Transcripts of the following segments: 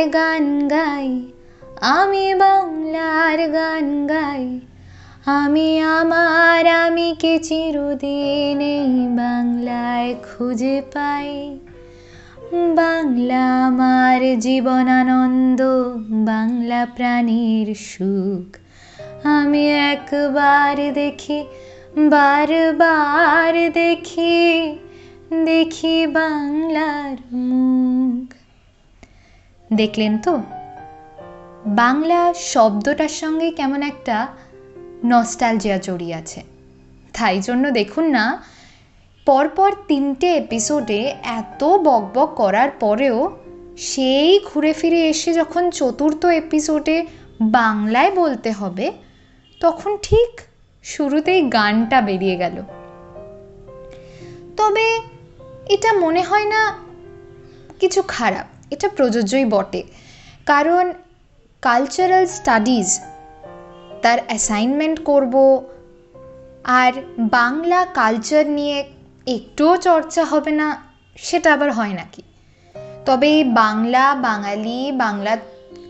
বাংলায় গান গাই, আমি বাংলার গান গাই। আমি আমার, আমি কে চিরদিন বাংলায় খুঁজে পাই। বাংলা আমার জীবন আনন্দ, বাংলা প্রাণীর সুখ। আমি একবার দেখি, বারবার দেখি দেখি বাংলার মুখ। দেখলেন তো? বাংলা শব্দটার সঙ্গে কেমন একটা নস্টালজিয়া জড়িয়ে আছে। তাই জন্য দেখুন না, পরপর তিনটে এপিসোডে এত বকবক করার পরেও সেই ঘুরে ফিরে এসে যখন চতুর্থ এপিসোডে বাংলায় বলতে হবে, তখন ঠিক শুরুতেই গানটা বেরিয়ে গেল। তবে এটা মনে হয় না কিছু খারাপ। এটা প্রযোজ্যই বটে। কারণ কালচারাল স্টাডিজ তার অ্যাসাইনমেন্ট করব আর বাংলা কালচার নিয়ে একটুও চর্চা হবে না, সেটা আবার হয় নাকি? তবে বাংলা, বাঙালি, বাংলা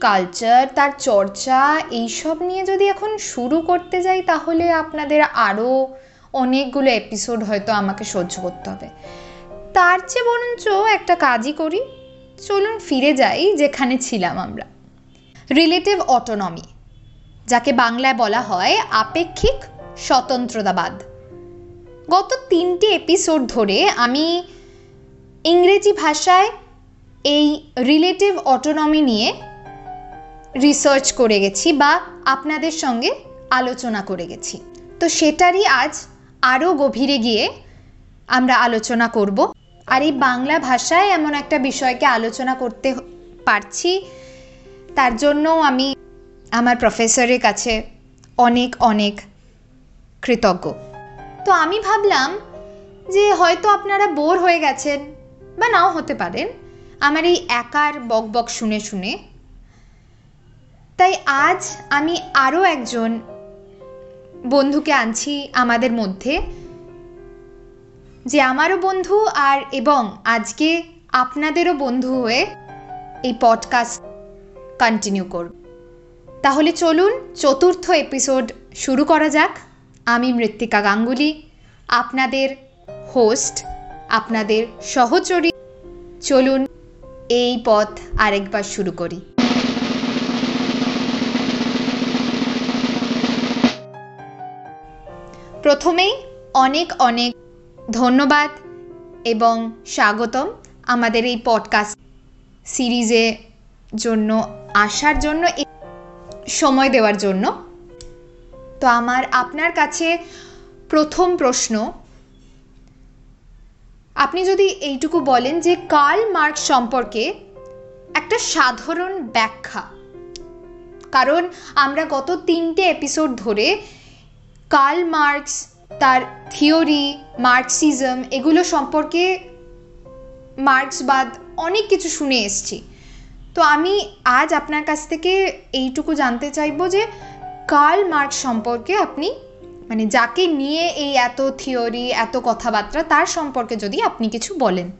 কালচার তার চর্চা, এইসব নিয়ে যদি এখন শুরু করতে যাই তাহলে আপনাদের আরও অনেকগুলো এপিসোড হয়তো আমাকে সহ্য করতে হবে। তার চেয়ে বরঞ্চ একটা কাজই করি চলুন ফিরে যাই যেখানে ছিলাম আমরা। রিলেটিভ অটোনমি যাকে বাংলায় বলা হয় আপেক্ষিক স্বতন্ত্রতাবাদ। গত তিনটি এপিসোড ধরে আমি ইংরেজি ভাষায় এই রিলেটিভ অটোনমি নিয়ে রিসার্চ করে গেছি বা আপনাদের সঙ্গে আলোচনা করে গেছি। তো সেটারই আজ আরও গভীরে গিয়ে আমরা আলোচনা করব। আর এই বাংলা ভাষায় এমন একটা বিষয়কে আলোচনা করতে পারছি, তার জন্য আমি আমার প্রফেসরের কাছে অনেক অনেক কৃতজ্ঞ। তো আমি ভাবলাম যে হয়তো আপনারা বোর হয়ে গেছেন বা নাও হতে পারেন, আমার এই একার বক বক শুনে শুনে। তাই আজ আমি আরও একজন বন্ধুকে আনছি আমাদের মধ্যে। যে আমারও বন্ধু আর এবং আজকে আপনাদেরও বন্ধু হয়ে এই পডকাস্ট কন্টিনিউ করব। তাহলে চলুন চতুর্থ এপিসোড শুরু করা যাক। আমি মৃত্তিকা গাঙ্গুলি, আপনাদের হোস্ট আপনাদের সহচরী। চলুন এই পথ আরেকবার শুরু করি। প্রথমেই অনেক অনেক ধন্যবাদ এবং স্বাগতম আমাদের এই পডকাস্ট সিরিজে জন্য, আসার জন্য সময় দেওয়ার জন্য। তো আমার, আপনার কাছে প্রথম প্রশ্ন, আপনি যদি এইটুকু বলেন যে কার্ল মার্কস সম্পর্কে একটা সাধারণ ব্যাখ্যা, কারণ আমরা গত তিনটে এপিসোড ধরে কার্ল মার্কস তার থিওরি, মার্কসিজম এগুলো সম্পর্কে মার্কসবাদ অনেক কিছু শুনে এসছি। তো আমি আজ আপনার কাছ থেকে এইটুকু জানতে চাইব যে কার্ল মার্কস সম্পর্কে আপনি মানে যাকে নিয়ে এই এত থিওরি, এত কথাবার্তা, তার সম্পর্কে যদি আপনি কিছু বলেন।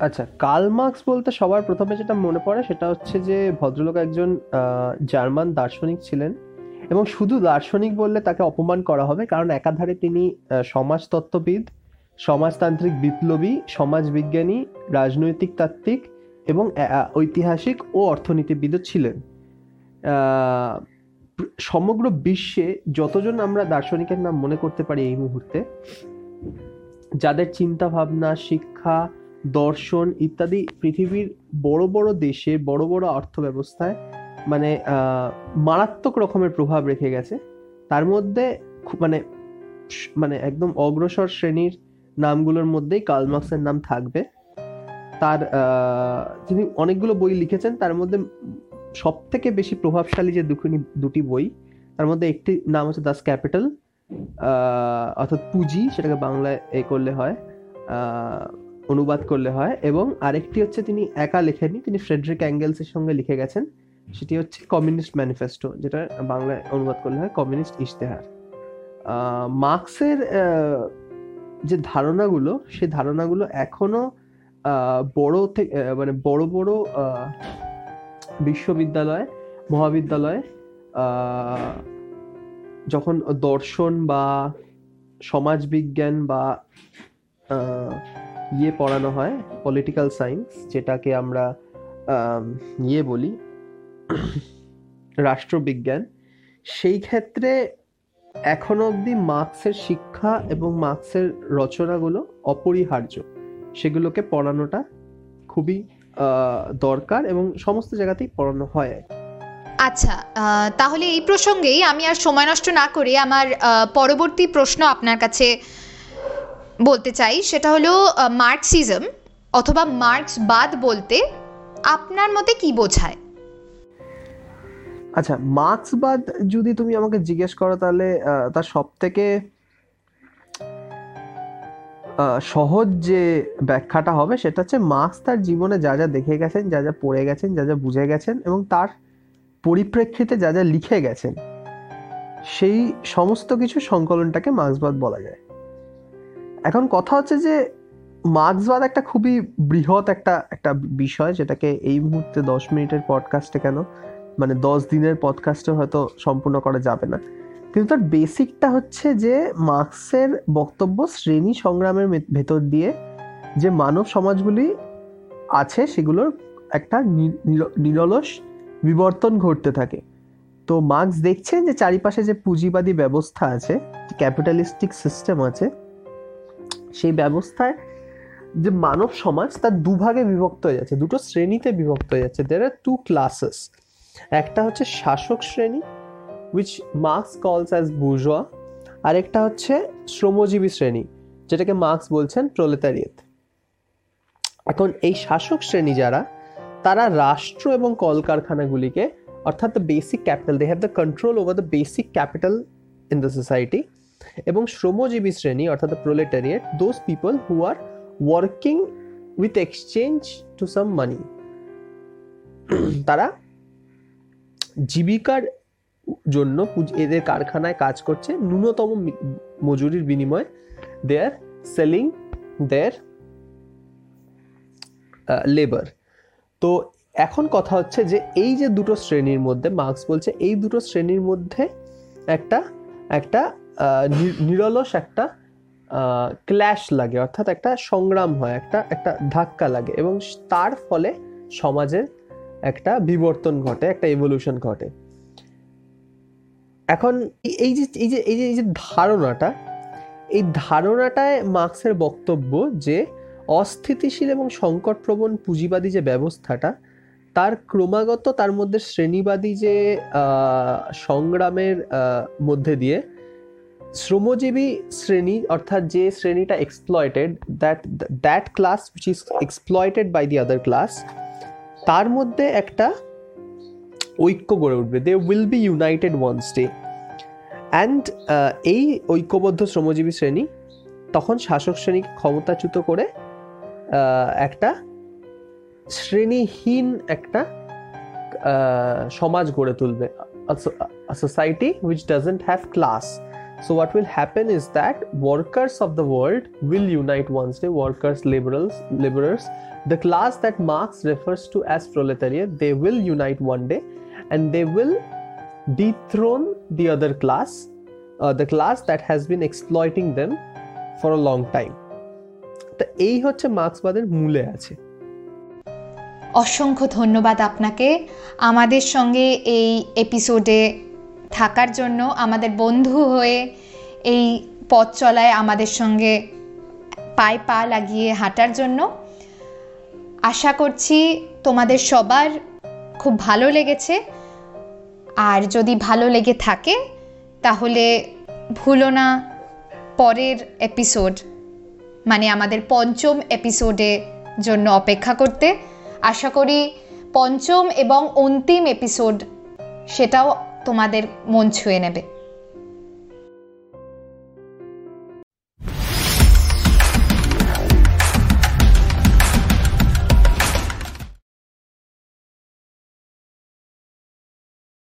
আচ্ছা কার্ল মার্কস বলতে সবার প্রথমে যেটা মনে পড়ে সেটা হচ্ছে যে ভদ্রলোক একজন জার্মান দার্শনিক ছিলেন। এবং শুধু দার্শনিক বললে তাকে অপমান করা হবে, কারণ একাধারে তিনি সমাজতত্ত্ববিদ, সমাজতান্ত্রিক বিপ্লবী, সমাজবিজ্ঞানী, রাজনৈতিক তাত্ত্বিক এবং ঐতিহাসিক ও অর্থনীতিবিদও ছিলেন। সমগ্র বিশ্বে যতজন আমরা দার্শনিকের নাম মনে করতে পারি এই মুহূর্তে, যাদের চিন্তা ভাবনা শিক্ষা, দর্শন ইত্যাদি পৃথিবীর বড় বড় দেশে, বড় বড় অর্থ ব্যবস্থায় মানে মারাত্মক রকমের প্রভাব রেখে গেছে। তার মধ্যে মানে মানে একদম অগ্রসর শ্রেণির নামগুলোর মধ্যেই কালমার্কসের নাম থাকবে। তার তিনি অনেকগুলো বই লিখেছেন। তার মধ্যে সব থেকে বেশি প্রভাবশালী যে দুখানি, দুটি বই, তার মধ্যে একটি নাম হচ্ছে দাস ক্যাপিটাল অর্থাৎ পুঁজি, সেটাকে বাংলায় এ করলে হয় অনুবাদ করলে হয়, এবং আরেকটি হচ্ছে তিনি একা লেখেননি, তিনি ফ্রেডরিক অ্যাঙ্গেলসের সঙ্গে লিখে গেছেন। সেটি হচ্ছে কমিউনিস্ট ম্যানিফেস্টো, যেটা বাংলায় অনুবাদ করলে হয় কমিউনিস্ট ইশতেহার। মার্কসের যে ধারণাগুলো সে ধারণাগুলো এখনও বড় থেকে মানে বড় বড় বিশ্ববিদ্যালয়, মহাবিদ্যালয় যখন দর্শন বা সমাজবিজ্ঞান বা ইয়ে পড়ানো হয়, পলিটিক্যাল সায়েন্স যেটাকে আমরা ইয়ে বলি রাষ্ট্রবিজ্ঞান, সেই ক্ষেত্রে এখনও অবধি মার্কসের শিক্ষা এবং মার্কসের রচনাগুলো অপরিহার্য। সেগুলোকে পড়ানোটা খুবই দরকার এবং সমস্ত জায়গাতেই পড়ানো হয়। আচ্ছা তাহলে এই প্রসঙ্গেই আমি আর সময় নষ্ট না করে আমার পরবর্তী প্রশ্ন আপনার কাছে বলতে চাই। সেটা হলো মার্কসিজম অথবা মার্কসবাদ বলতে আপনার মতে কি বোঝায়? আচ্ছা মার্কসবাদ যদি তুমি আমাকে জিজ্ঞেস করো তাহলে তার সব থেকে সহজ যে ব্যাখ্যাটা হবে সেটা হচ্ছে মার্কস তার জীবনে যা যা দেখে গেছেন, যা যা পড়ে গেছেন, যা যা বুঝে গেছেন এবং তার পরিপ্রেক্ষিতে যা যা লিখে গেছেন, সেই সমস্ত কিছু সংকলনটাকে মার্ক্সবাদ বলা যায়। এখন কথা হচ্ছে যে মার্ক্সবাদ একটা খুবই বৃহৎ একটা একটা বিষয় যেটাকে এই মুহূর্তে দশ মিনিটের পডকাস্টে কেন মানে দশ দিনের পডকাস্টে হয়তো সম্পূর্ণ করা যাবে না। কিন্তু তার বেসিকটা হচ্ছে যে মার্ক্সের বক্তব্য শ্রেণি সংগ্রামের ভেতর দিয়ে যে মানব সমাজগুলি আছে সেগুলোর একটা নিরলস বিবর্তন ঘটতে থাকে। তো মার্ক্স দেখছেন যে চারিপাশে যে পুঁজিবাদী ব্যবস্থা আছে ক্যাপিটালিস্টিক সিস্টেম আছে, সেই ব্যবস্থায় যে মানব সমাজ তার দুভাগে বিভক্ত হয়ে যাচ্ছে, দুটো শ্রেণীতে বিভক্ত হয়ে যাচ্ছে। দের আর টু ক্লাসেস একটা হচ্ছে শাসক শ্রেণি which Marx calls as bourgeois আরেকটা হচ্ছে শ্রমজীবী শ্রেণি, যেটাকে মার্কস বলছেন প্রলেতারিয়েত এখন এই শাসক শ্রেণি যারা, তারা রাষ্ট্র এবং কলকারখানাগুলিকে, অর্থাৎ the basic capital they have the control over the basic capital in the society এবং শ্রমজীবী শ্রেণি, অর্থাৎ the proletariat those people who are working with exchange to some money তারা জীবিকার জন্য এদের কারখানায় কাজ করছে ন্যূনতম মজুরির বিনিময়ে। দে আর সেলিং দেয়ার লেবার তো এখন কথা হচ্ছে যে এই যে দুটো শ্রেণির মধ্যে মার্কস বলছে এই দুটো শ্রেণির মধ্যে একটা একটা নিরলস একটা ক্ল্যাশ লাগে, অর্থাৎ একটা সংগ্রাম হয়, একটা একটা ধাক্কা লাগে এবং তার ফলে সমাজের একটা বিবর্তন ঘটে, একটা এভলিউশন ঘটে। এখন এই যে এই যে এই যে এই যে ধারণাটা, এই ধারণাটায় মার্ক্সের বক্তব্য যে অস্থিতিশীল এবং সংকটপ্রবণ পুঁজিবাদী যে ব্যবস্থাটা, তার ক্রমাগত তার মধ্যে শ্রেণীবাদী যে সংগ্রামের মধ্যে দিয়ে শ্রমজীবী শ্রেণি, অর্থাৎ যে শ্রেণীটা exploited that that class which is exploited by the other class তার মধ্যে একটা ঐক্য গড়ে উঠবে। They will be united once day and এই ঐক্যবদ্ধ শ্রমজীবী শ্রেণি তখন শাসক শ্রেণীকে ক্ষমতাচ্যুত করে একটা শ্রেণীহীন একটা সমাজ গড়ে তুলবে। Society which doesn't have class So what will happen is that workers of the world will unite once day, workers, liberals, laborers, the class that Marx refers to as proletariat, they will unite one day and they will dethrone the other class, uh, the class that has been exploiting them for a long time. এই হচ্ছে মার্ক্সবাদের মূলে আছে অসংখ্য ধন্যবাদ আপনাকে আমাদের সঙ্গে এই এপিসোডে থাকার জন্য আমাদের বন্ধু হয়ে এই পথ চলায় আমাদের সঙ্গে পায়ে পা লাগিয়ে হাঁটার জন্য আশা করছি তোমাদের সবার খুব ভালো লেগেছে। আর যদি ভালো লেগে থাকে, তাহলে ভুলো না পরের এপিসোড মানে আমাদের পঞ্চম এপিসোডে জন্য অপেক্ষা করতে। আশা করি পঞ্চম এবং অন্তিম এপিসোড সেটাও তোমাদের মন ছুঁয়ে নেবে।